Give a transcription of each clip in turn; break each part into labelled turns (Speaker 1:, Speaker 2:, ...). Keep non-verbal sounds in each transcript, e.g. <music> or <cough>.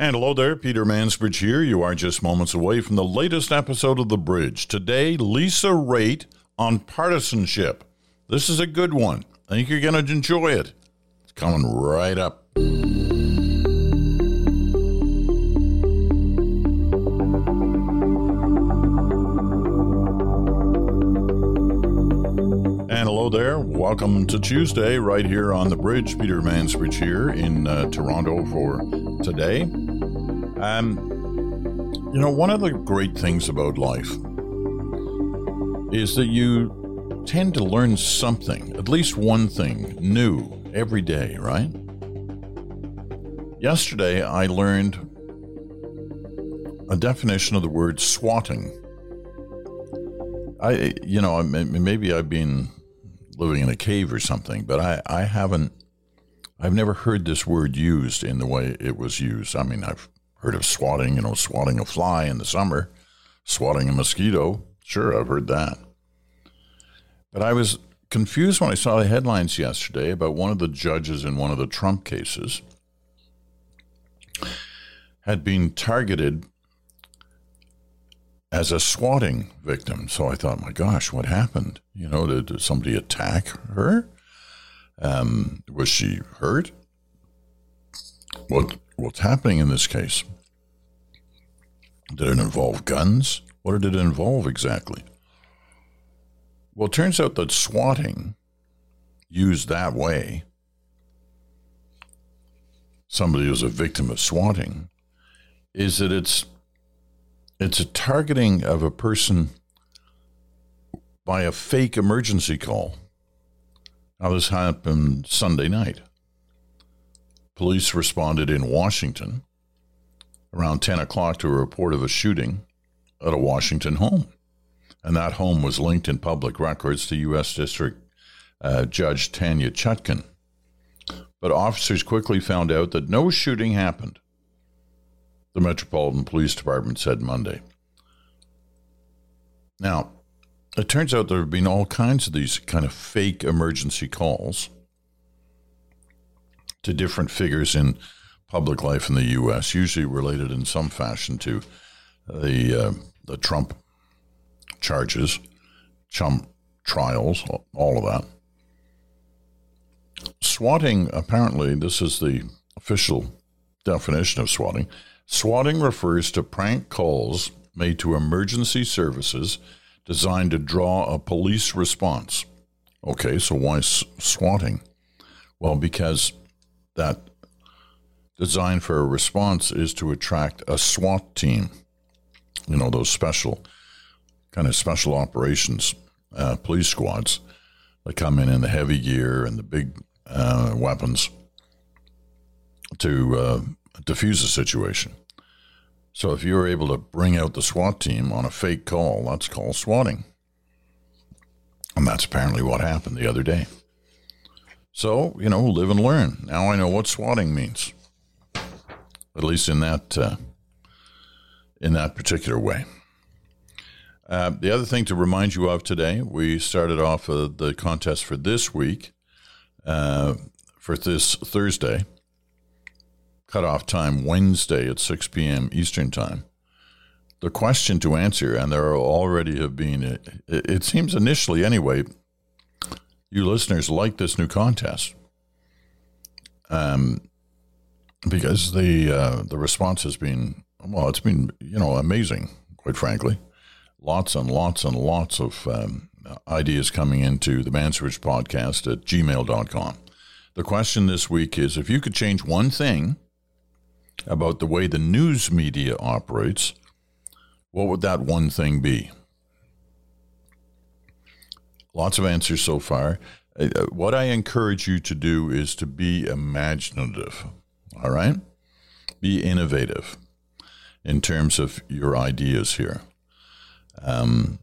Speaker 1: And hello there, Peter Mansbridge here. You are just moments away from the latest episode of The Bridge. Today, Lisa Raitt on partisanship. This is a good one. I think you're going to enjoy it. It's coming right up. And hello there. Welcome to Tuesday, right here on the bridge. Peter Mansbridge here in uh, Toronto for today. Um, you know, one of the great things about life is that you tend to learn something, at least one thing new every day, right? Yesterday, I learned a definition of the word swatting. I, you know, maybe I've been living in a cave or something, but I, I haven't, I've never heard this word used in the way it was used. I mean, I've heard of swatting, you know, swatting a fly in the summer, swatting a mosquito. Sure, I've heard that. But I was confused when I saw the headlines yesterday about one of the judges in one of the Trump cases had been targeted as a swatting victim. So I thought, my gosh, what happened? You know, did, did somebody attack her? Um, was she hurt? What what's happening in this case? Did it involve guns? What did it involve exactly? Well, it turns out that swatting, used that way, somebody who's a victim of swatting, is that it's it's a targeting of a person by a fake emergency call. Now, this happened Sunday night. Police responded in Washington around 10 o'clock to a report of a shooting at a Washington home. And that home was linked in public records to U.S. District uh, Judge Tanya Chutkan. But officers quickly found out that no shooting happened the Metropolitan Police Department said Monday. Now, it turns out there have been all kinds of these kind of fake emergency calls to different figures in public life in the U.S., usually related in some fashion to the uh, the Trump charges, Trump trials, all of that. Swatting, apparently, this is the official definition of swatting. Swatting refers to prank calls made to emergency services designed to draw a police response. Okay, so why swatting? Well, because that design for a response is to attract a SWAT team. You know, those special, kind of special operations uh, police squads that come in in the heavy gear and the big uh, weapons to uh, diffuse a situation. So if you're able to bring out the SWAT team on a fake call, that's called swatting. And that's apparently what happened the other day. So, you know, live and learn. Now I know what swatting means. At least in that uh, in that particular way. Uh, the other thing to remind you of today, we started off uh, the contest for this week, uh, for this Thursday cutoff time Wednesday at 6 p.m. Eastern Time. The question to answer, and there already have been, it, it seems initially anyway, you listeners like this new contest. Um, because the uh, the response has been well, it's been you know amazing, quite frankly. Lots and lots and lots of um, ideas coming into the Mansbridge podcast at gmail.com. The question this week is if you could change one thing about the way the news media operates, what would that one thing be? Lots of answers so far. Uh, uh, what I encourage you to do is to be imaginative, all right? Be innovative in terms of your ideas here. Um,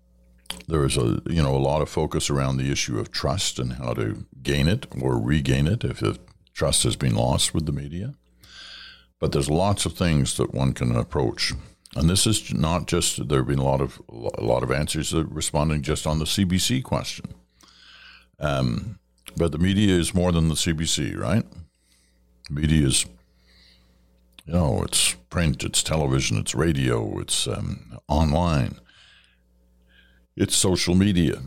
Speaker 1: there is a you know a lot of focus around the issue of trust and how to gain it or regain it if the trust has been lost with the media. But there's lots of things that one can approach. And this is not just there have been a lot of a lot of answers responding just on the CBC question. Um, but the media is more than the CBC, right? The Media is, you know, it's print, it's television, it's radio, it's um, online, it's social media.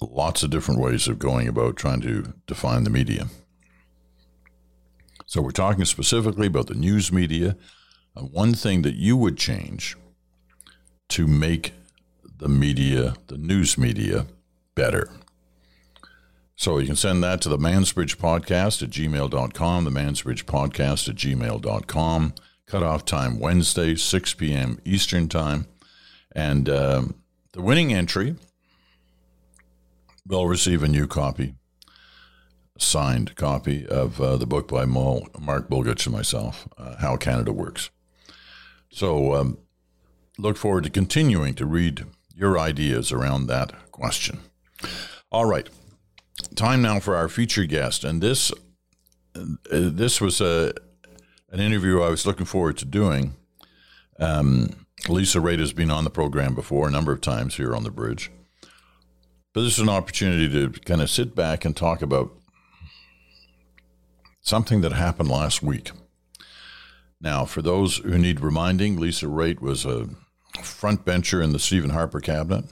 Speaker 1: Lots of different ways of going about trying to define the media. So, we're talking specifically about the news media. Uh, one thing that you would change to make the media, the news media, better. So you can send that to the Mansbridge Podcast at gmail.com, the Mansbridge Podcast at gmail.com. Cutoff time Wednesday, 6 p.m. Eastern Time. And um, the winning entry will receive a new copy, signed copy of uh, the book by Mark Bulgutch and myself, uh, How Canada Works. So um, look forward to continuing to read your ideas around that question. All right, time now for our featured guest, and this uh, this was a an interview I was looking forward to doing. Um, Lisa Raitt has been on the program before a number of times here on the bridge, but this is an opportunity to kind of sit back and talk about something that happened last week. Now, for those who need reminding, Lisa Raitt was a front bencher in the Stephen Harper cabinet.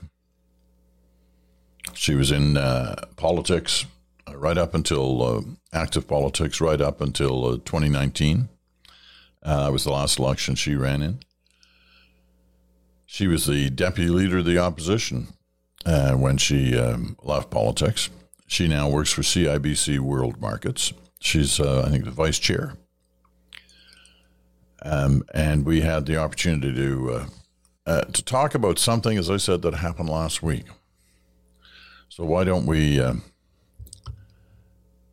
Speaker 1: She was in uh, politics uh, right up until uh, active politics, right up until uh, 2019. Uh, that was the last election she ran in. She was the deputy leader of the opposition uh, when she um, left politics. She now works for CIBC World Markets. She's, I think, the vice chair. Um, and we had the opportunity to uh, to talk about something, as I said, that happened last week. So why don't we? Uh,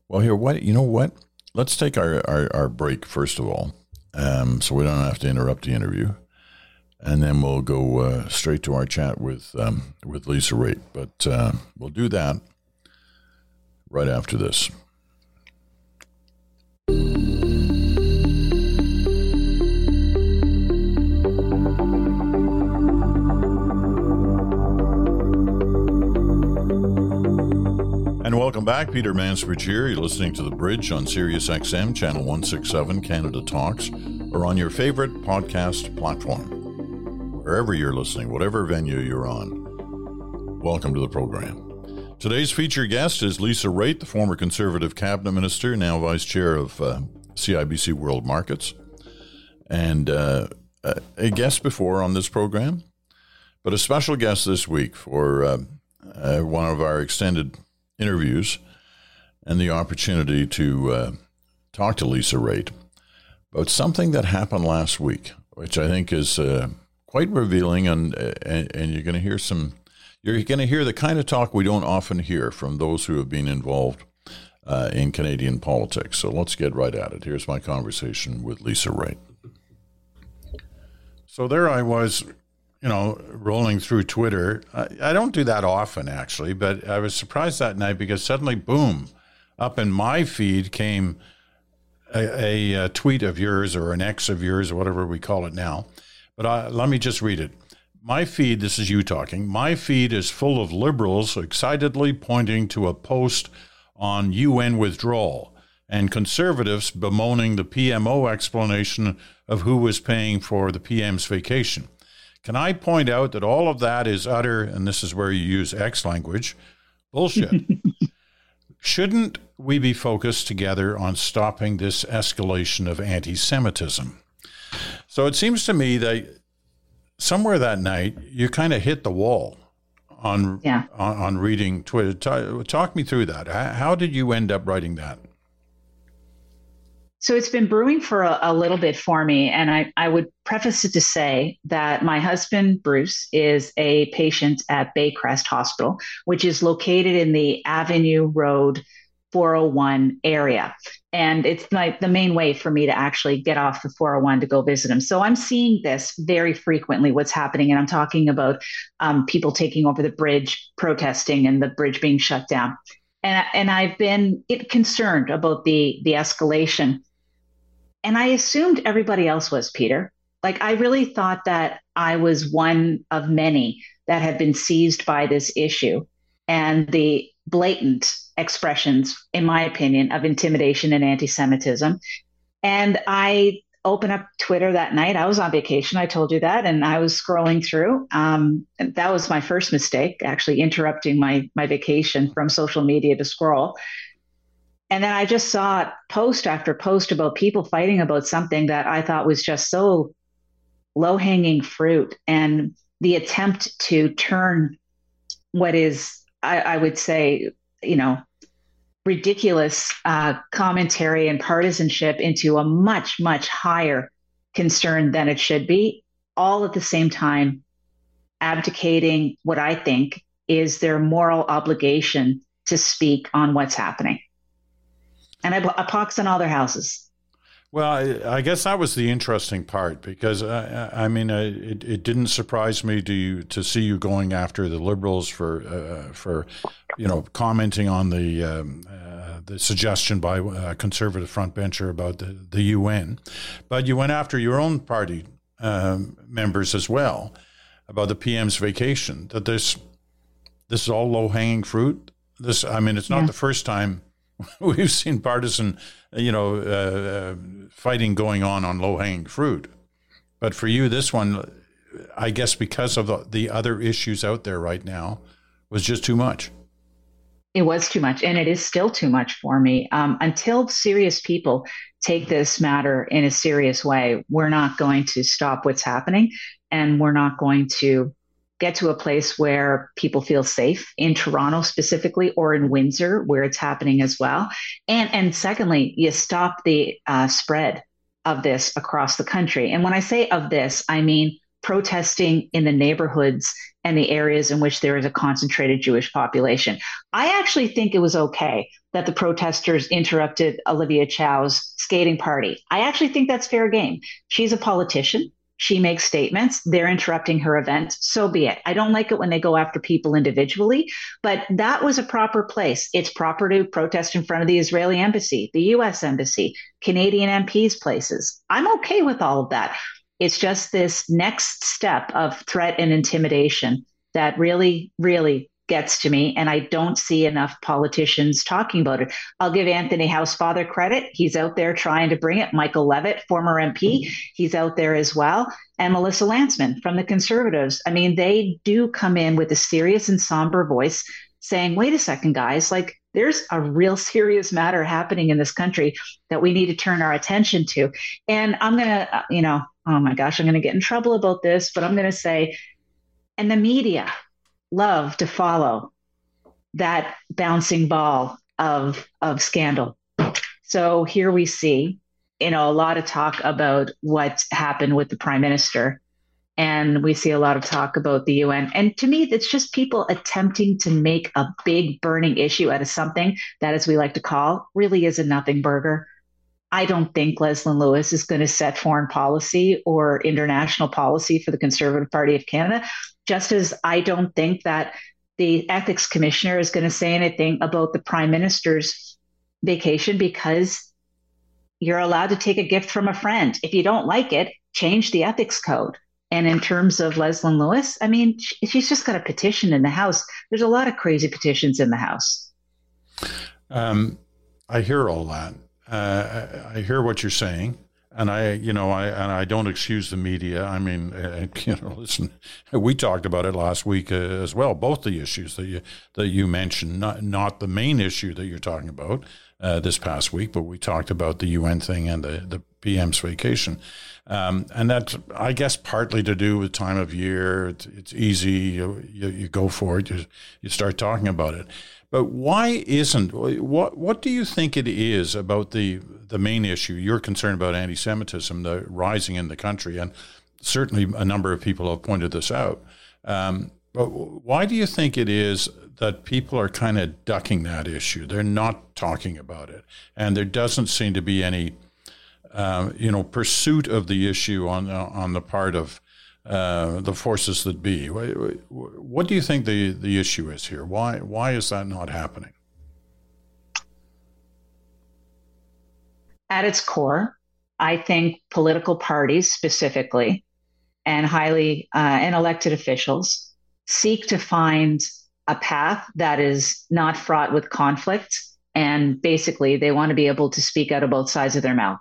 Speaker 1: well, here, what you know? What? Let's take our, our, our break first of all, um, so we don't have to interrupt the interview, and then we'll go uh, straight to our chat with um, with Lisa Raitt. But uh, we'll do that right after this. Welcome back. Peter Mansbridge here. You're listening to The Bridge on Sirius XM, Channel 167, Canada Talks, or on your favorite podcast platform. Wherever you're listening, whatever venue you're on, welcome to the program. Today's featured guest is Lisa Raitt, the former Conservative Cabinet Minister, now Vice Chair of uh, CIBC World Markets, and uh, a guest before on this program, but a special guest this week for uh, uh one of our extended interviews and the opportunity to uh, talk to Lisa Raitt about something that happened last week, which I think is uh, quite revealing, and, and, and you're going to hear some. You're going to hear the kind of talk we don't often hear from those who have been involved uh, in Canadian politics. So let's get right at it. Here's my conversation with Lisa Raitt. So there I was you know, rolling through Twitter. I, I, don't do that often, actually, but I was surprised that night because suddenly, boom, up in my feed came a, a, a tweet of yours or an X of yours or whatever we call it now. But I, let me just read it. My feed, this is you talking, my feed is full of liberals excitedly pointing to a post on UN withdrawal and conservatives bemoaning the PMO explanation of who was paying for the PM's vacation. Can I point out that all of that is utter, and this is where you use X language, bullshit? <laughs> Shouldn't we be focused together on stopping this escalation of anti Semitism? So it seems to me that somewhere that night you kind of hit the wall on, yeah. on, on reading Twitter. Talk, talk me through that. How did you end up writing that?
Speaker 2: So it's been brewing for a, a, little bit for me. And I, I would preface it to say that my husband, Bruce, is a patient at Baycrest Hospital, which is located in the Avenue Road 401 area. And it's like the main way for me to actually get off the 401 to go visit him. So I'm seeing this very frequently, what's happening. And I'm talking about um, people taking over the bridge, protesting, and the bridge being shut down. And, and I've been concerned about the, the escalation and I assumed everybody else was Peter. Like, I really thought that I was one of many that had been seized by this issue and the blatant expressions, in my opinion, of intimidation and anti Semitism. And I opened up Twitter that night. I was on vacation. I told you that, and I was scrolling through. Um, that was my first mistake, actually interrupting my my vacation from social media to scroll. And then I just saw post after post about people fighting about something that I thought was just so low hanging fruit, and the attempt to turn what is, I, I would say, you know, ridiculous uh, commentary and partisanship into a much, much higher concern than it should be, all at the same time abdicating what I think is their moral obligation to speak on what's happening. And I, I pox on all their houses.
Speaker 1: Well, I, I, guess that was the interesting part because uh, I mean, uh, it, it didn't surprise me to you, to see you going after the liberals for uh, for you know commenting on the um, uh, the suggestion by a conservative frontbencher about the, the UN, but you went after your own party um, members as well about the PM's vacation. That this this is all low hanging fruit. This, I mean, it's not yeah. the first time <laughs> we've seen partisan, you know, uh, uh, fighting going on on low hanging fruit. But for you, this one, I guess because of the, the other issues out there right now, was just too much.
Speaker 2: It was too much, and it is still too much for me. Um, until serious people take this matter in a serious way, we're not going to stop what's happening, and we're not going to get to a place where people feel safe in Toronto specifically or in Windsor where it's happening as well. And and secondly, you stop the uh, spread of this across the country. And when I say of this, I mean protesting in the neighborhoods and the areas in which there is a concentrated Jewish population. I actually think it was okay that the protesters interrupted Olivia Chow's skating party. I actually think that's fair game. She's a politician. She makes statements. They're interrupting her event. So be it. I don't like it when they go after people individually, but that was a proper place. It's proper to protest in front of the Israeli embassy, the US embassy, Canadian MPs' places. I'm okay with all of that. It's just this next step of threat and intimidation that really, really gets to me, and I don't see enough politicians talking about it. I'll give Anthony Housefather credit. He's out there trying to bring it. Michael Levitt, former MP, he's out there as well. And Melissa Lantsman from the Conservatives. I mean, they do come in with a serious and somber voice saying, wait a second, guys, like there's a real serious matter happening in this country that we need to turn our attention to. And I'm going to, uh, you know, oh my gosh, I'm going to get in trouble about this, but I'm going to say, and the media, love to follow that bouncing ball of of scandal. So here we see, you know, a lot of talk about what happened with the prime minister, and we see a lot of talk about the UN. And to me, it's just people attempting to make a big burning issue out of something that, as we like to call, really is a nothing burger. I don't think Leslyn Lewis is going to set foreign policy or international policy for the Conservative Party of Canada just as I don't think that the ethics commissioner is going to say anything about the prime minister's vacation because you're allowed to take a gift from a friend. If you don't like it, change the ethics code. And in terms of Leslyn Lewis, I mean, she's just got a petition in the House. There's a lot of crazy petitions in the House.
Speaker 1: Um, I hear all that. Uh, I hear what you're saying and I, you know, I and I don't excuse the media. I mean, <laughs> uh, you know, listen, we talked about it last week uh, as well. Both the issues that you that you mentioned, not not the main issue that you're talking about uh, this past week, but we talked about the UN thing and the the PM's vacation, um, and that's I guess partly to do with time of year. It's, it's easy, you, you, you go for it, you you start talking about it. But why isn't what what do you think it is about the the main issue? You're concerned about anti-Semitism, the rising in the country, and certainly a number of people have pointed this out. Um, but why do you think it is that people are kind of ducking that issue? They're not talking about it, and there doesn't seem to be any, uh, you know, pursuit of the issue on on the part of uh, the forces that be. What do you think the, the issue is here? Why why is that not happening?
Speaker 2: At its core, I think political parties specifically and highly uh, and elected officials seek to find a path that is not fraught with conflict and basically they want to be able to speak out of both sides of their mouth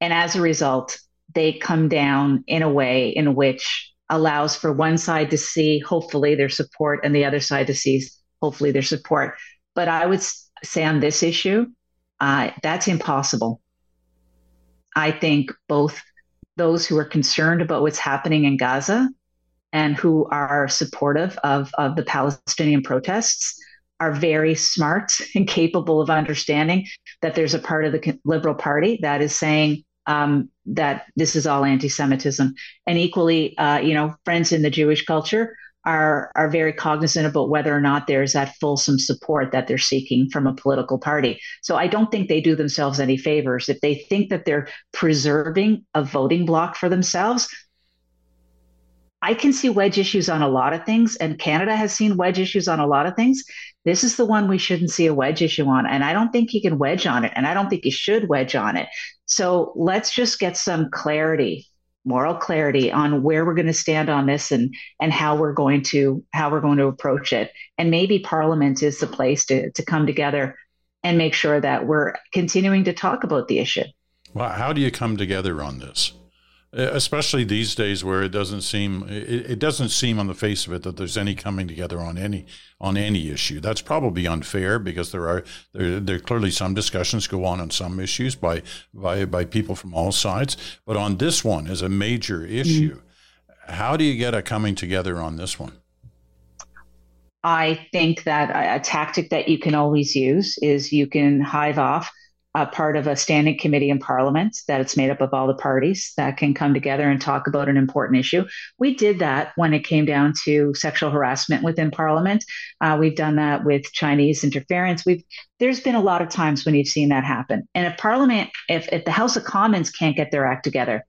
Speaker 2: And as a result, they come down in a way in which allows for one side to see, hopefully, their support and the other side to see, hopefully, their support. But I would say on this issue, uh, that's impossible. I think both those who are concerned about what's happening in Gaza and who are supportive of, of the Palestinian protests are very smart <laughs> and capable of understanding that there's a part of the Liberal Party that is saying um, that this is all anti-Semitism, and equally, uh, you know, friends in the Jewish culture are are very cognizant about whether or not there's that fulsome support that they're seeking from a political party. So I don't think they do themselves any favors if they think that they're preserving a voting block for themselves. I can see wedge issues on a lot of things, and Canada has seen wedge issues on a lot of things. This is the one we shouldn't see a wedge issue on. And I don't think he can wedge on it. And I don't think he should wedge on it. So let's just get some clarity, moral clarity on where we're going to stand on this and and how we're going to how we're going to approach it. And maybe Parliament is the place to to come together and make sure that we're continuing to talk about the issue.
Speaker 1: Well, how do you come together on this? Especially these days where it doesn't seem it, it, doesn't seem on the face of it that there's any coming together on any on any issue. That's probably unfair because there are there, there clearly some discussions go on on some issues by by by people from all sides. But on this one as a major issue. Mm-hmm. how do you get a coming together on this one?
Speaker 2: I think that a, a tactic that you can always use is you can hive off a part of a standing committee in Parliament that it's made up of all the parties that can come together and talk about an important issue. We did that when it came down to sexual harassment within Parliament. Uh, we've done that with Chinese interference. We've there's been a lot of times when you've seen that happen. And if Parliament, if if the House of Commons can't get their act together,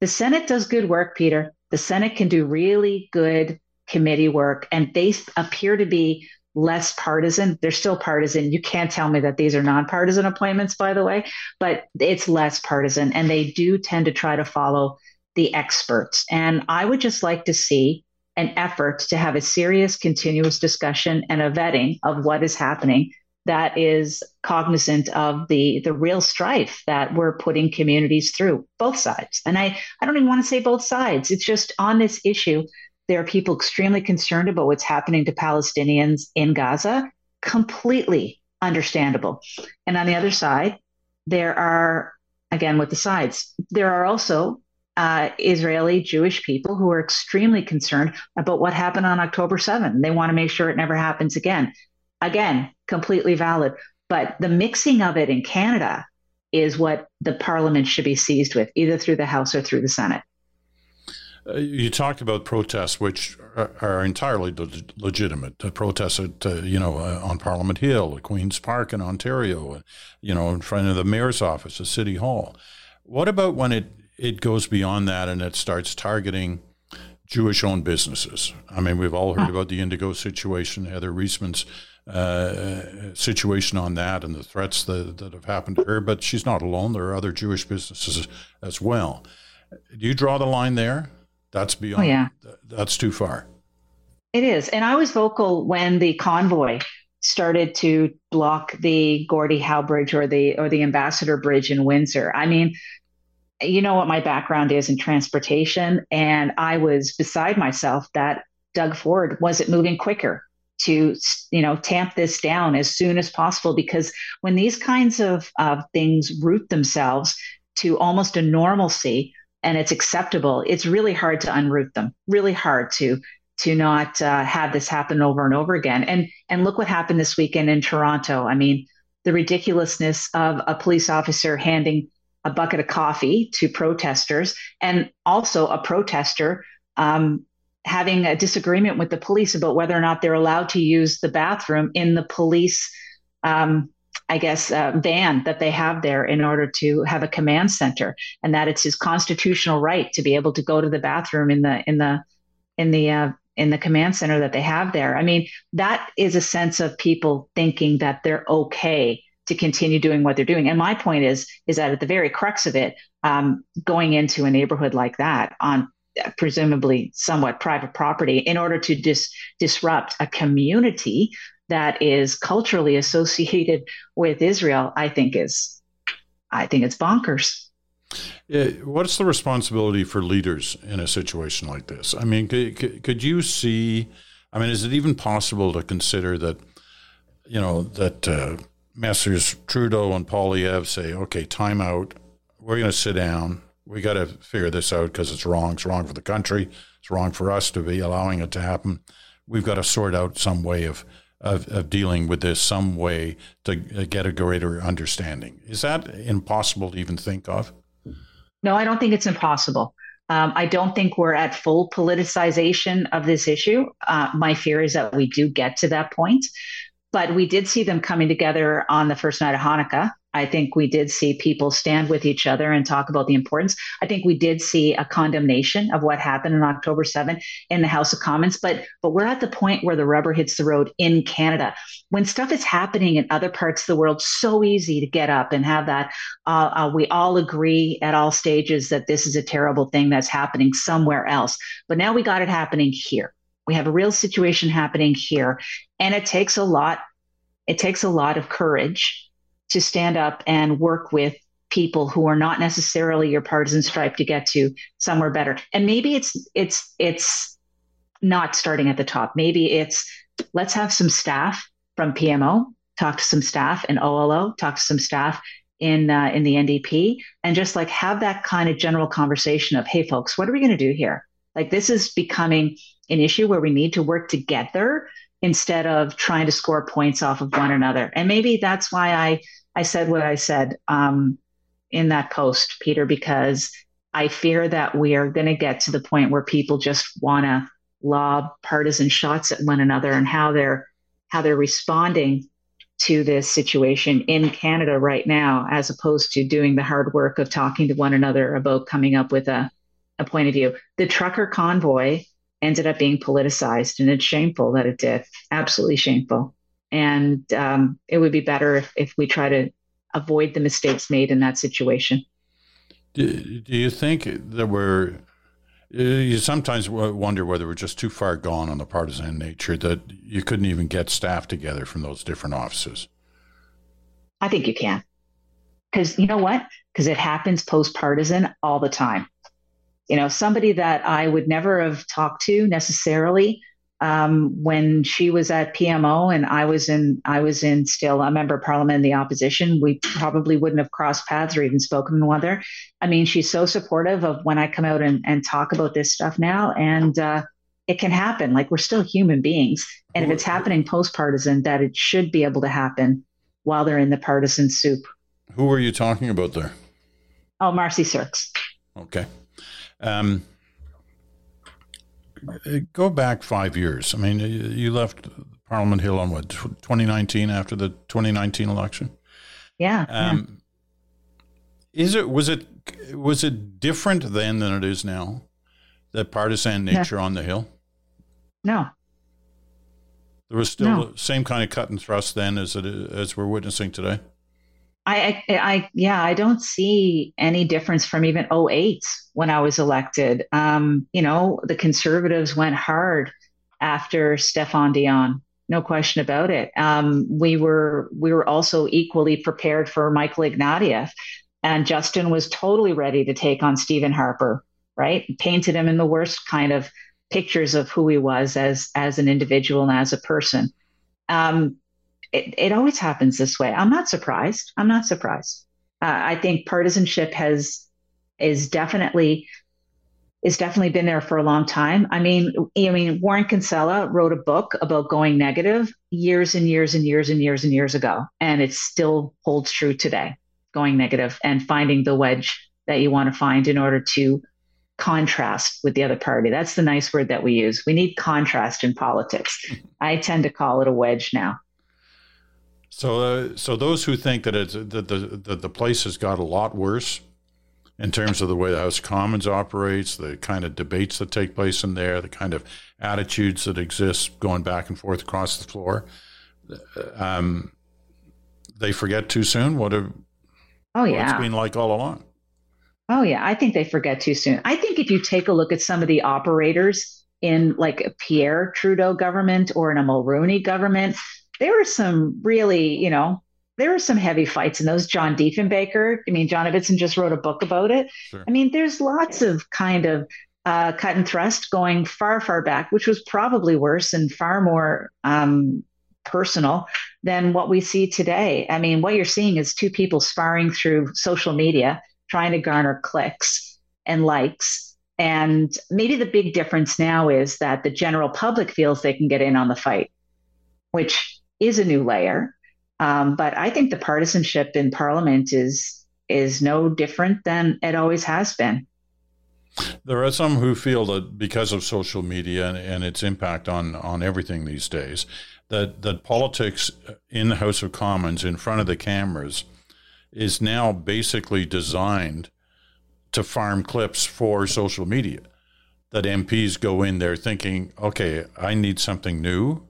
Speaker 2: the Senate does good work, Peter. The Senate can do really good committee work, and they appear to be less partisan. They're still partisan. You can't tell me that these are nonpartisan appointments, by the way, but it's less partisan. And they do tend to try to follow the experts. And I would just like to see an effort to have a serious, continuous discussion and a vetting of what is happening that is cognizant of the the real strife that we're putting communities through both sides and i i don't even want to say both sides it's just on this issue there are people extremely concerned about what's happening to Palestinians in Gaza. Completely understandable. And on the other side, there are, again, with the sides, there are also uh, Israeli Jewish people who are extremely concerned about what happened on October 7. They want to make sure it never happens again. Again, completely valid. But the mixing of it in Canada is what the parliament should be seized with, either through the House or through the Senate.
Speaker 1: Uh, you talked about protests, which are, are entirely legitimate. The protests at, uh, you know, uh, on Parliament Hill, at Queen's Park in Ontario, uh, you know, in front of the mayor's office, the City Hall. What about when it, it goes beyond that and it starts targeting Jewish-owned businesses? I mean, we've all heard about the Indigo situation, Heather Reisman's uh, situation on that and the threats that, that have happened to her, but she's not alone. There are other Jewish businesses as well. Do you draw the line there? That's oh, beyond. Oh, yeah. That's too far.
Speaker 2: It is. And I was vocal when the convoy started to block the Gordie Howe Bridge or the or the Ambassador Bridge in Windsor. I mean, you know what my background is in transportation, and I was beside myself that Doug Ford wasn't moving quicker to you know tamp this down as soon as possible because when these kinds of, of things root themselves to almost a normalcy and it's acceptable, it's really hard to unroot them. Really hard to to not uh, have this happen over and over again. And and look what happened this weekend in Toronto. I mean, the ridiculousness of a police officer handing a bucket of coffee to protesters, and also a protester um, having a disagreement with the police about whether or not they're allowed to use the bathroom in the police um, I guess, uh, van that they have there in order to have a command center, and that it's his constitutional right to be able to go to the bathroom in the in the in the uh, in the command center that they have there. I mean, that is a sense of people thinking that they're okay to continue doing what they're doing. And my point is is that at the very crux of it, um, going into a neighborhood like that on uh, presumably somewhat private property in order to dis- disrupt a community that is culturally associated with Israel, I think is, I think it's bonkers.
Speaker 1: what's the responsibility for leaders in a situation like this? I mean, could, could you see? I mean, is it even possible to consider that, you know, that uh, Messrs. Trudeau and Poilievre say, okay, time out. We're going to sit down. We got to figure this out because it's wrong. It's wrong for the country. It's wrong for us to be allowing it to happen. We've got to sort out some way of, of, of dealing with this, some way to get a greater understanding. Is that impossible to even think of?
Speaker 2: No, I don't think it's impossible. Um, I don't think we're at full politicization of this issue. Uh, my fear is that we do get to that point. But we did see them coming together on the first night of Hanukkah. I think we did see people stand with each other and talk about the importance. I think we did see a condemnation of what happened on October 7th in the House of Commons, but but we're at the point where the rubber hits the road in Canada. When stuff is happening in other parts of the world, so easy to get up and have that. Uh, uh, we all agree at all stages that this is a terrible thing that's happening somewhere else, but now we got it happening here. We have a real situation happening here, and it takes a lot. It takes a lot of courage to stand up and work with people who are not necessarily your partisan stripe to get to somewhere better. And maybe it's it's it's not starting at the top. Maybe it's let's have some staff from PMO talk to some staff in OLO, talk to some staff in uh, in the NDP, and just like have that kind of general conversation of, hey, folks, what are we going to do here? Like this is becoming an issue where we need to work together instead of trying to score points off of one another. And maybe that's why I I said what I said um, in that post, Peter, because I fear that we are going to get to the point where people just want to lob partisan shots at one another and how they're how they're responding to this situation in Canada right now, as opposed to doing the hard work of talking to one another about coming up with a, a point of view. The trucker convoy ended up being politicized, and it's shameful that it did. Absolutely shameful. And um, it would be better if, if we try to avoid the mistakes made in that situation.
Speaker 1: Do, do you think that we're, you sometimes wonder whether we're just too far gone on the partisan nature that you couldn't even get staff together from those different offices?
Speaker 2: I think you can. Because you know what? Because it happens post partisan all the time. You know, somebody that I would never have talked to necessarily um, when she was at PMO and I was in I was in still a member of parliament in the opposition, we probably wouldn't have crossed paths or even spoken to one another. I mean, she's so supportive of when I come out and, and talk about this stuff now. And uh, it can happen. Like we're still human beings. And if it's happening post partisan, that it should be able to happen while they're in the partisan soup.
Speaker 1: Who were you talking about there?
Speaker 2: Oh, Marcy Surkes.
Speaker 1: Okay. Um, Go back five years. I mean, you left Parliament Hill on what 2019 after the 2019 election.
Speaker 2: Yeah. Um,
Speaker 1: yeah. Is it was it was it different then than it is now? The partisan nature on the Hill.
Speaker 2: No.
Speaker 1: There was still no. the same kind of cut and thrust then as it as we're witnessing today.
Speaker 2: I, I, I, yeah, I don't see any difference from even 08 when I was elected. Um, you know, the conservatives went hard after Stéphane Dion, no question about it. Um, we were, we were also equally prepared for Michael Ignatieff, and Justin was totally ready to take on Stephen Harper. Right, painted him in the worst kind of pictures of who he was as as an individual and as a person. Um, it, it always happens this way. I'm not surprised. I'm not surprised. Uh, I think partisanship has is definitely is definitely been there for a long time. I mean, I mean, Warren Kinsella wrote a book about going negative years and years and years and years and years ago, and it still holds true today. Going negative and finding the wedge that you want to find in order to contrast with the other party. That's the nice word that we use. We need contrast in politics. I tend to call it a wedge now.
Speaker 1: So, uh, so those who think that it's that the that the place has got a lot worse in terms of the way the House of Commons operates, the kind of debates that take place in there, the kind of attitudes that exist going back and forth across the floor, um, they forget too soon what, a,
Speaker 2: oh, yeah.
Speaker 1: what it's been like all along.
Speaker 2: Oh yeah, I think they forget too soon. I think if you take a look at some of the operators in like a Pierre Trudeau government or in a Mulroney government, there were some really, you know, there were some heavy fights in those. John Diefenbaker, I mean, John Ibbitson just wrote a book about it. Sure. I mean, there's lots of kind of uh, cut and thrust going far, far back, which was probably worse and far more um, personal than what we see today. I mean, what you're seeing is two people sparring through social media, trying to garner clicks and likes. And maybe the big difference now is that the general public feels they can get in on the fight, which is a new layer. Um, but I think the partisanship in Parliament is is no different than it always has been.
Speaker 1: There are some who feel that because of social media and, and, its impact on, on everything these days, that, that politics in the House of Commons in front of the cameras is now basically designed to farm clips for social media. That MPs go in there thinking, okay, I need something new.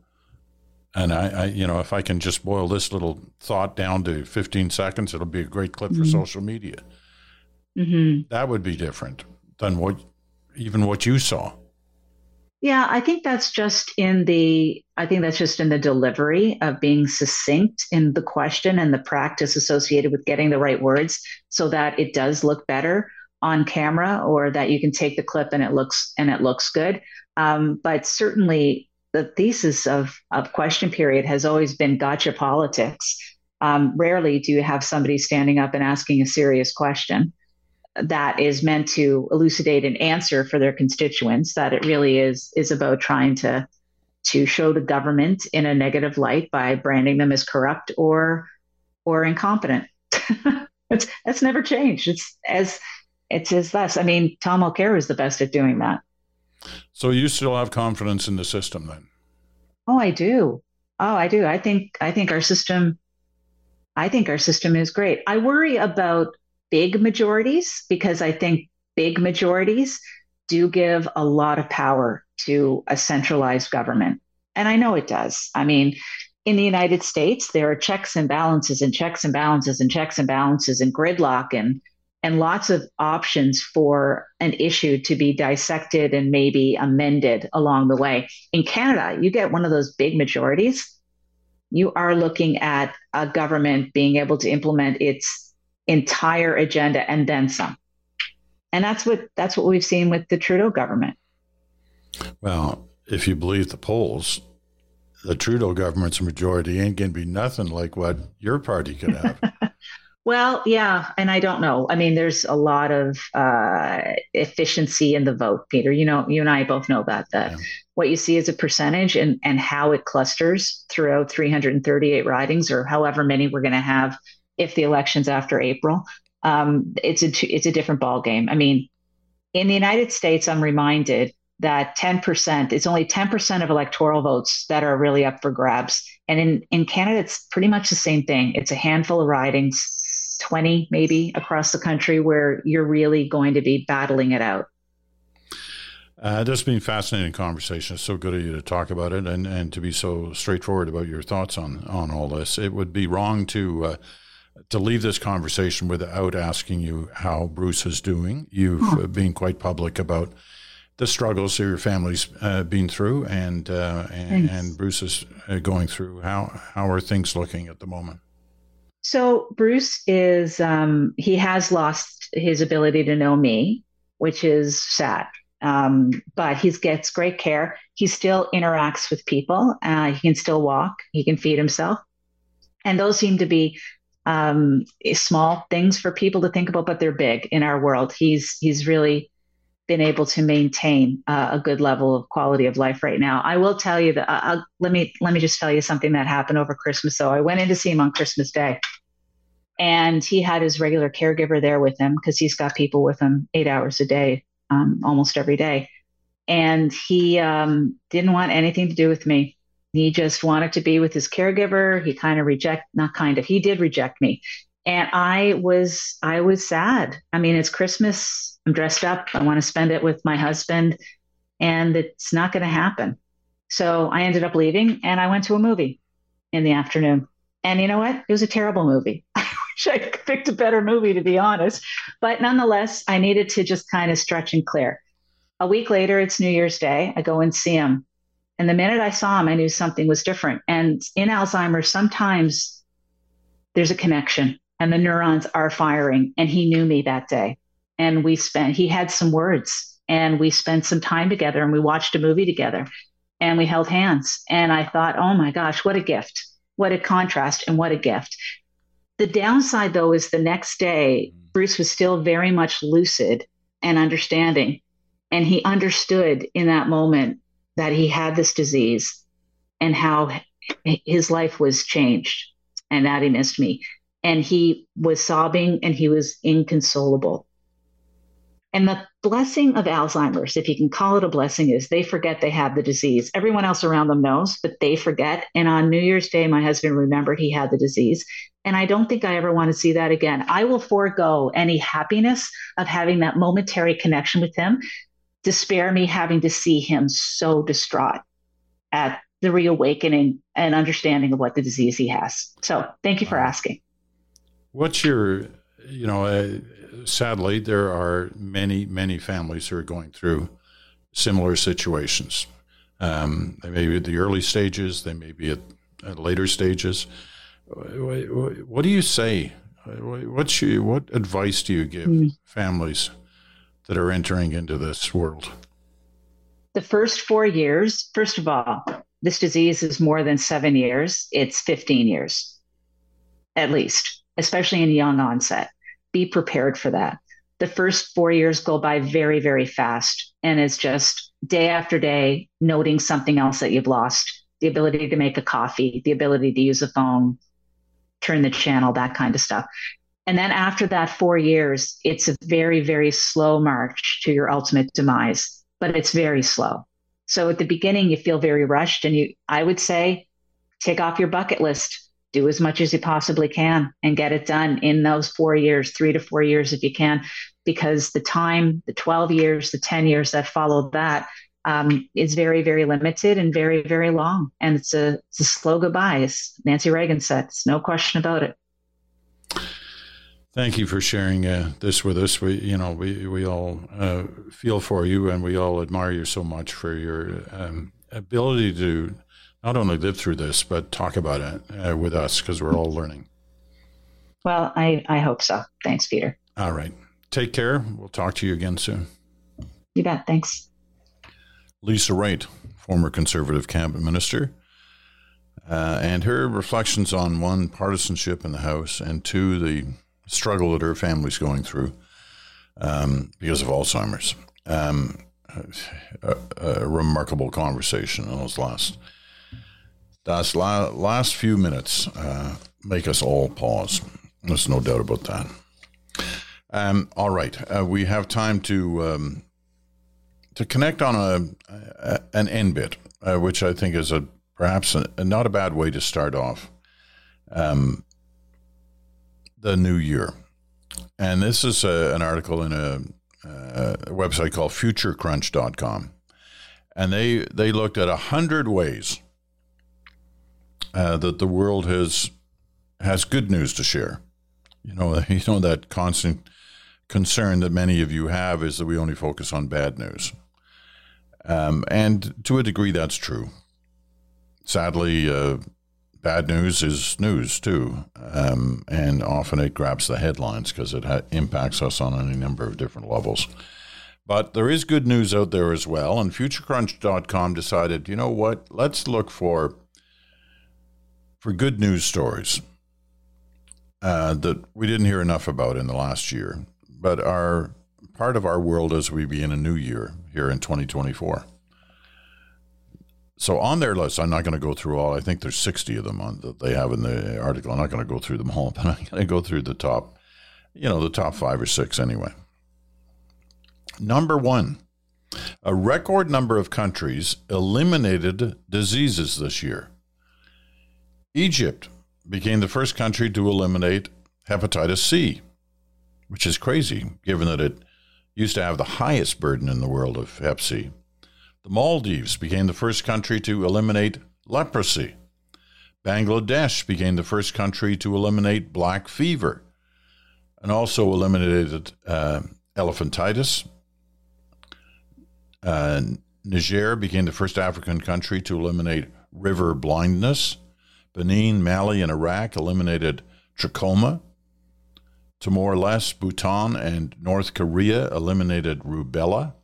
Speaker 1: And I, I, you know, if I can just boil this little thought down to 15 seconds, it'll be a great clip mm-hmm. for social media. Mm-hmm. That would be different than what even what you saw.
Speaker 2: Yeah, I think that's just in the I think that's just in the delivery of being succinct in the question and the practice associated with getting the right words so that it does look better on camera or that you can take the clip and it looks and it looks good. Um, but certainly the thesis of of question period has always been gotcha politics. Um, rarely do you have somebody standing up and asking a serious question that is meant to elucidate an answer for their constituents that it really is is about trying to to show the government in a negative light by branding them as corrupt or or incompetent. <laughs> It's that's never changed. It's as it's as less. I mean tom mulcair is the best at doing that
Speaker 1: so you still have confidence in the system then
Speaker 2: oh i do oh i do i think i think our system i think our system is great i worry about big majorities because I think big majorities do give a lot of power to a centralized government. And I know it does. I mean, in the United States, there are checks and balances and checks and balances and checks and balances and gridlock and and lots of options for an issue to be dissected and maybe amended along the way. In Canada, you get one of those big majorities, you are looking at a government being able to implement its entire agenda and then some. And that's what that's what we've seen with the Trudeau government.
Speaker 1: Well, if you believe the polls, the Trudeau government's majority ain't going to be nothing like what your party could have. <laughs>
Speaker 2: well, yeah, and I don't know. I mean, there's a lot of uh, efficiency in the vote, Peter. You know, you and I both know about that. Yeah. What you see is a percentage and and how it clusters throughout 338 ridings or however many we're going to have if the election's after April. Um, it's a it's a different ball game. I mean, in the United States, I'm reminded that 10%, it's only 10% of electoral votes that are really up for grabs. And in, in Canada, it's pretty much the same thing. It's a handful of ridings, 20 maybe across the country, where you're really going to be battling it out.
Speaker 1: Uh, this has been a fascinating conversation. It's so good of you to talk about it and, and to be so straightforward about your thoughts on, on all this. It would be wrong to uh, to leave this conversation without asking you how Bruce is doing. You've oh. been quite public about the struggles that your family's uh, been through, and uh, and, and, Bruce is uh, going through. How how are things looking at the moment?
Speaker 2: So Bruce is um, he has lost his ability to know me, which is sad. Um, but he gets great care. He still interacts with people. Uh, he can still walk. He can feed himself, and those seem to be um, small things for people to think about, but they're big in our world. He's he's really been able to maintain uh, a good level of quality of life right now. I will tell you that. Uh, let me let me just tell you something that happened over Christmas. So I went in to see him on Christmas Day, and he had his regular caregiver there with him because he's got people with him eight hours a day, um, almost every day. And he um, didn't want anything to do with me. He just wanted to be with his caregiver. He kind of reject, not kind of, he did reject me. And I was, I was sad. I mean, it's Christmas. I'm dressed up. I want to spend it with my husband and it's not going to happen. So I ended up leaving and I went to a movie in the afternoon. And you know what? It was a terrible movie. I picked a better movie, to be honest. But nonetheless, I needed to just kind of stretch and clear. A week later, it's New Year's Day. I go and see him. And the minute I saw him, I knew something was different. And in Alzheimer's, sometimes there's a connection and the neurons are firing. And he knew me that day. And we spent, he had some words and we spent some time together and we watched a movie together and we held hands. And I thought, oh my gosh, what a gift. What a contrast and what a gift. The downside, though, is the next day, mm. Bruce was still very much lucid and understanding. And he understood in that moment that he had this disease and how his life was changed and that he missed me. And he was sobbing and he was inconsolable. And the blessing of Alzheimer's, if you can call it a blessing, is they forget they have the disease. Everyone else around them knows, but they forget. And on New Year's Day, my husband remembered he had the disease. And I don't think I ever want to see that again. I will forego any happiness of having that momentary connection with him to spare me having to see him so distraught at the reawakening and understanding of what the disease he has. So thank you for asking.
Speaker 1: What's your, you know, uh, sadly, there are many, many families who are going through similar situations. Um, they may be at the early stages, they may be at, at later stages. What do you say? What's you, what advice do you give mm. families that are entering into this world?
Speaker 2: The first four years, first of all, this disease is more than seven years, it's 15 years at least, especially in young onset be prepared for that. The first four years go by very, very fast. And it's just day after day noting something else that you've lost the ability to make a coffee, the ability to use a phone, turn the channel, that kind of stuff. And then after that four years, it's a very, very slow march to your ultimate demise, but it's very slow. So at the beginning, you feel very rushed. And you, I would say, take off your bucket list do as much as you possibly can and get it done in those four years, three to four years if you can, because the time, the 12 years, the 10 years that follow that um, is very, very limited and very, very long. And it's a, it's a slow goodbye, as Nancy Reagan said. It's no question about it.
Speaker 1: Thank you for sharing uh, this with us. We, you know, we we all uh, feel for you, and we all admire you so much for your um, ability to not only live through this, but talk about it uh, with us because we're all learning.
Speaker 2: Well, I, I hope so. Thanks, Peter.
Speaker 1: All right. Take care. We'll talk to you again soon.
Speaker 2: You bet. Thanks.
Speaker 1: Lisa Raitt, former conservative cabinet minister, uh, and her reflections on one, partisanship in the House, and two, the struggle that her family's going through um, because of Alzheimer's. Um, a, a, remarkable conversation in those last last few minutes uh, make us all pause. There's no doubt about that. Um, all right, uh, we have time to um, to connect on a, a an end bit, uh, which I think is a perhaps a, a not a bad way to start off um, the new year. And this is a, an article in a, uh, a website called FutureCrunch.com, and they they looked at a hundred ways uh, that the world has has good news to share. You know, <laughs> you know that constant concern that many of you have is that we only focus on bad news, um, and to a degree, that's true. Sadly, uh, bad news is news too, um, and often it grabs the headlines because it ha- impacts us on any number of different levels. But there is good news out there as well, and FutureCrunch.com decided, you know what? Let's look for for good news stories uh, that we didn't hear enough about in the last year, but are part of our world as we begin a new year here in 2024. So on their list, I'm not going to go through all. I think there's 60 of them on that they have in the article. I'm not going to go through them all, <laughs> but I'm going to go through the top, you know, the top five or six anyway. Number one, a record number of countries eliminated diseases this year. Egypt became the first country to eliminate hepatitis C, which is crazy given that it used to have the highest burden in the world of hep C. The Maldives became the first country to eliminate leprosy. Bangladesh became the first country to eliminate black fever and also eliminated uh, elephantitis. Uh, Niger became the first African country to eliminate river blindness. Benin, Mali, and Iraq eliminated trachoma. Timor Leste, Bhutan, and North Korea eliminated rubella.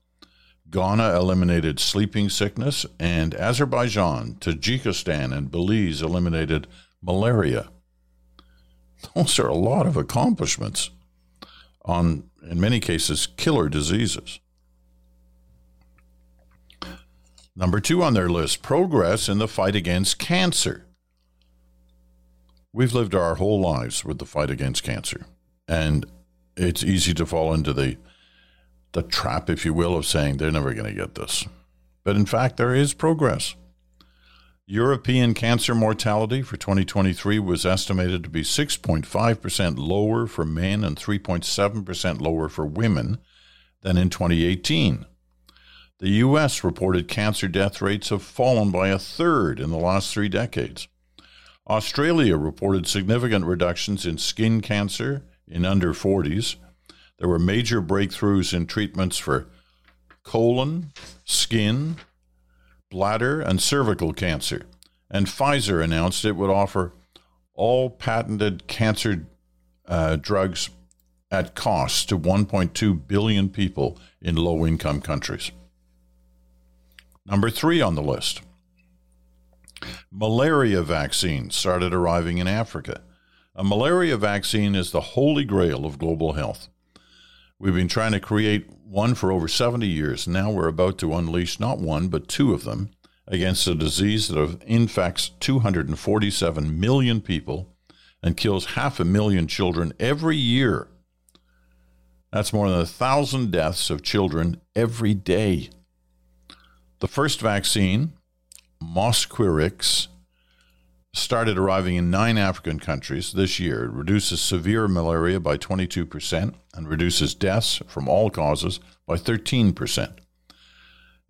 Speaker 1: Ghana eliminated sleeping sickness, and Azerbaijan, Tajikistan, and Belize eliminated malaria. Those are a lot of accomplishments on, in many cases, killer diseases. Number two on their list progress in the fight against cancer. We've lived our whole lives with the fight against cancer, and it's easy to fall into the the trap, if you will, of saying they're never going to get this. But in fact, there is progress. European cancer mortality for 2023 was estimated to be 6.5% lower for men and 3.7% lower for women than in 2018. The U.S. reported cancer death rates have fallen by a third in the last three decades. Australia reported significant reductions in skin cancer in under 40s. There were major breakthroughs in treatments for colon, skin, bladder, and cervical cancer. And Pfizer announced it would offer all patented cancer uh, drugs at cost to 1.2 billion people in low income countries. Number three on the list malaria vaccines started arriving in Africa. A malaria vaccine is the holy grail of global health. We've been trying to create one for over 70 years. Now we're about to unleash not one, but two of them against a disease that infects 247 million people and kills half a million children every year. That's more than a thousand deaths of children every day. The first vaccine, Mosquirix, started arriving in nine African countries this year. It reduces severe malaria by 22% and reduces deaths from all causes by 13%.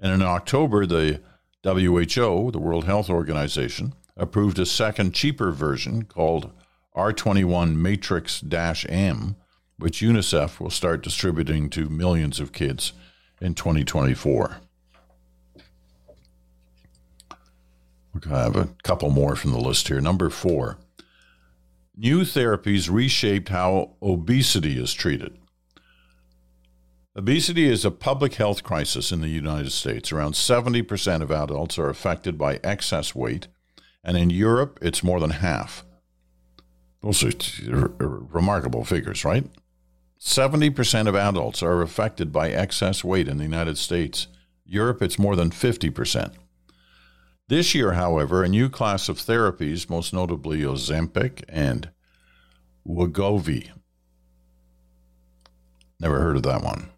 Speaker 1: And in October, the WHO, the World Health Organization, approved a second, cheaper version called R21 Matrix M, which UNICEF will start distributing to millions of kids in 2024. I have a couple more from the list here. Number four new therapies reshaped how obesity is treated. Obesity is a public health crisis in the United States. Around 70% of adults are affected by excess weight, and in Europe, it's more than half. Those are remarkable figures, right? 70% of adults are affected by excess weight in the United States. Europe, it's more than 50%. This year, however, a new class of therapies, most notably Ozempic and Wegovy, never heard of that one,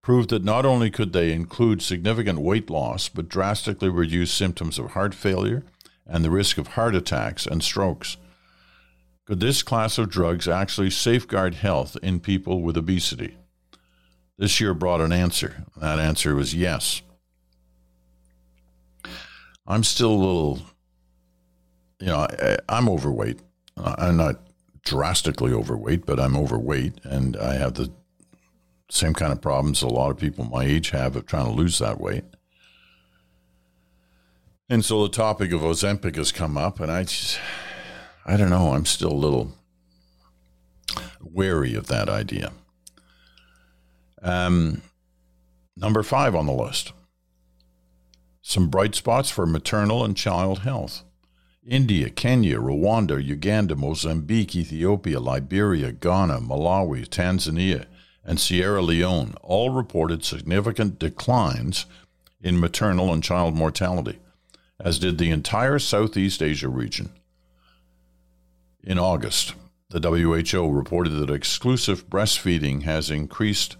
Speaker 1: proved that not only could they include significant weight loss, but drastically reduce symptoms of heart failure and the risk of heart attacks and strokes. Could this class of drugs actually safeguard health in people with obesity? This year brought an answer. That answer was yes. I'm still a little, you know, I, I'm overweight. I'm not drastically overweight, but I'm overweight, and I have the same kind of problems a lot of people my age have of trying to lose that weight. And so the topic of Ozempic has come up, and I just, I don't know, I'm still a little wary of that idea. Um, number five on the list some bright spots for maternal and child health. India, Kenya, Rwanda, Uganda, Mozambique, Ethiopia, Liberia, Ghana, Malawi, Tanzania, and Sierra Leone all reported significant declines in maternal and child mortality, as did the entire Southeast Asia region. In August, the WHO reported that exclusive breastfeeding has increased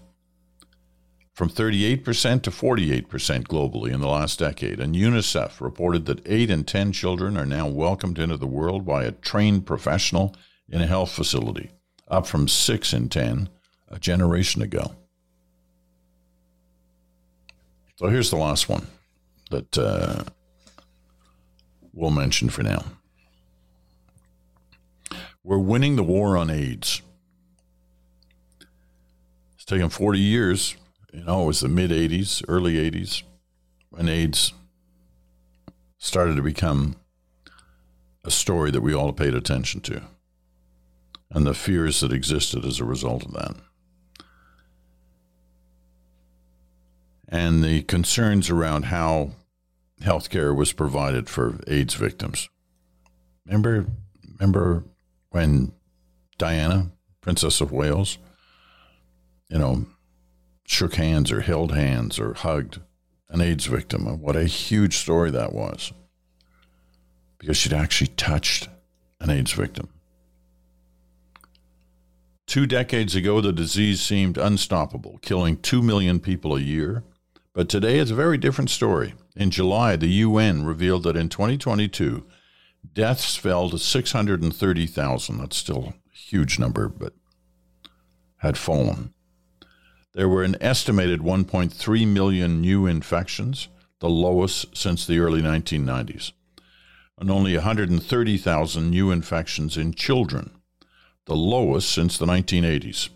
Speaker 1: from 38% to 48% globally in the last decade, and UNICEF reported that 8 in 10 children are now welcomed into the world by a trained professional in a health facility, up from 6 in 10 a generation ago. So here's the last one that uh, we'll mention for now. We're winning the war on AIDS. It's taken 40 years you know, it was the mid 80s, early 80s, when AIDS started to become a story that we all paid attention to. and the fears that existed as a result of that. And the concerns around how healthcare was provided for AIDS victims. Remember, remember when Diana, Princess of Wales, you know, shook hands or held hands or hugged an AIDS victim. What a huge story that was. Because she'd actually touched an AIDS victim. Two decades ago, the disease seemed unstoppable, killing 2 million people a year. But today it's a very different story. In July, the UN revealed that in 2022, deaths fell to 630,000. That's still a huge number, but had fallen. There were an estimated 1.3 million new infections, the lowest since the early 1990s, and only 130,000 new infections in children, the lowest since the 1980s.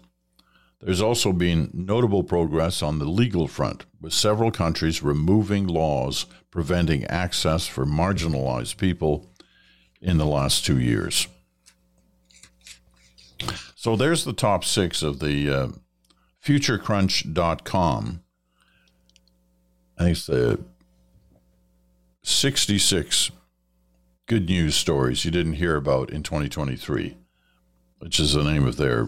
Speaker 1: There's also been notable progress on the legal front, with several countries removing laws preventing access for marginalized people in the last two years. So there's the top six of the uh, futurecrunch.com. I think it's the 66 good news stories you didn't hear about in 2023, which is the name of their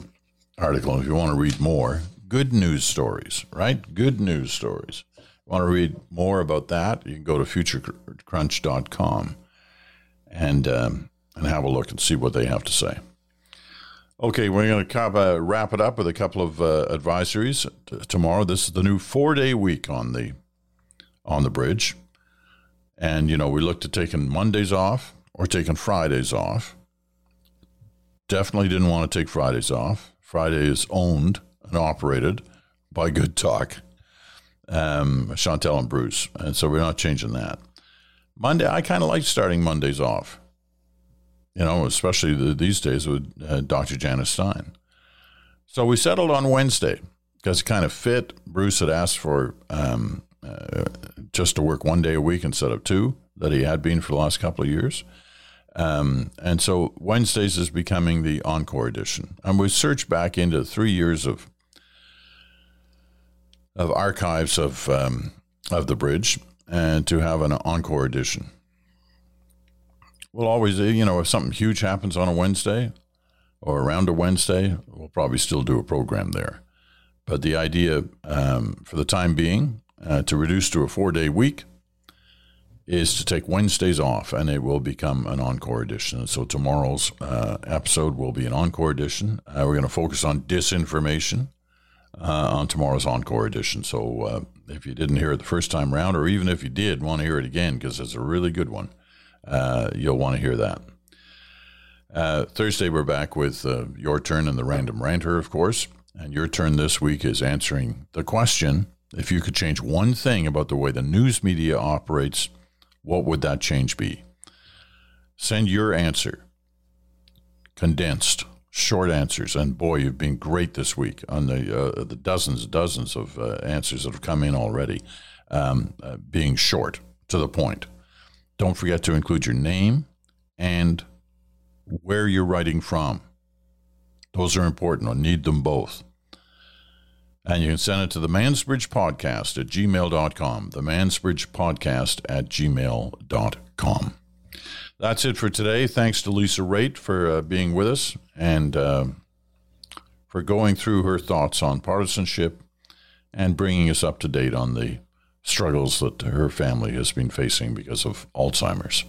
Speaker 1: article. If you want to read more, good news stories, right? Good news stories. Want to read more about that? You can go to futurecrunch.com and um, and have a look and see what they have to say. Okay, we're going to uh, wrap it up with a couple of uh, advisories t- tomorrow. This is the new four-day week on the on the bridge, and you know we looked at taking Mondays off or taking Fridays off. Definitely didn't want to take Fridays off. Friday is owned and operated by Good Talk, um, Chantal and Bruce, and so we're not changing that. Monday, I kind of like starting Mondays off you know, especially the, these days with uh, Dr. Janice Stein. So we settled on Wednesday because it kind of fit. Bruce had asked for um, uh, just to work one day a week instead of two that he had been for the last couple of years. Um, and so Wednesdays is becoming the encore edition. And we searched back into three years of of archives of um, of the bridge and to have an encore edition. We'll always, you know, if something huge happens on a Wednesday or around a Wednesday, we'll probably still do a program there. But the idea um, for the time being uh, to reduce to a four day week is to take Wednesdays off and it will become an encore edition. So tomorrow's uh, episode will be an encore edition. Uh, we're going to focus on disinformation uh, on tomorrow's encore edition. So uh, if you didn't hear it the first time around, or even if you did want to hear it again, because it's a really good one, uh, you'll want to hear that. Uh, Thursday, we're back with uh, your turn and the random ranter, of course. And your turn this week is answering the question if you could change one thing about the way the news media operates, what would that change be? Send your answer, condensed, short answers. And boy, you've been great this week on the, uh, the dozens, dozens of uh, answers that have come in already, um, uh, being short to the point. Don't forget to include your name and where you're writing from. Those are important. I need them both. And you can send it to the Mansbridge Podcast at gmail.com. The Mansbridge Podcast at gmail.com. That's it for today. Thanks to Lisa Raitt for uh, being with us and uh, for going through her thoughts on partisanship and bringing us up to date on the struggles that her family has been facing because of Alzheimer's.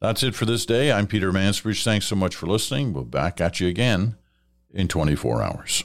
Speaker 1: That's it for this day. I'm Peter Mansbridge. Thanks so much for listening. We'll back at you again in 24 hours.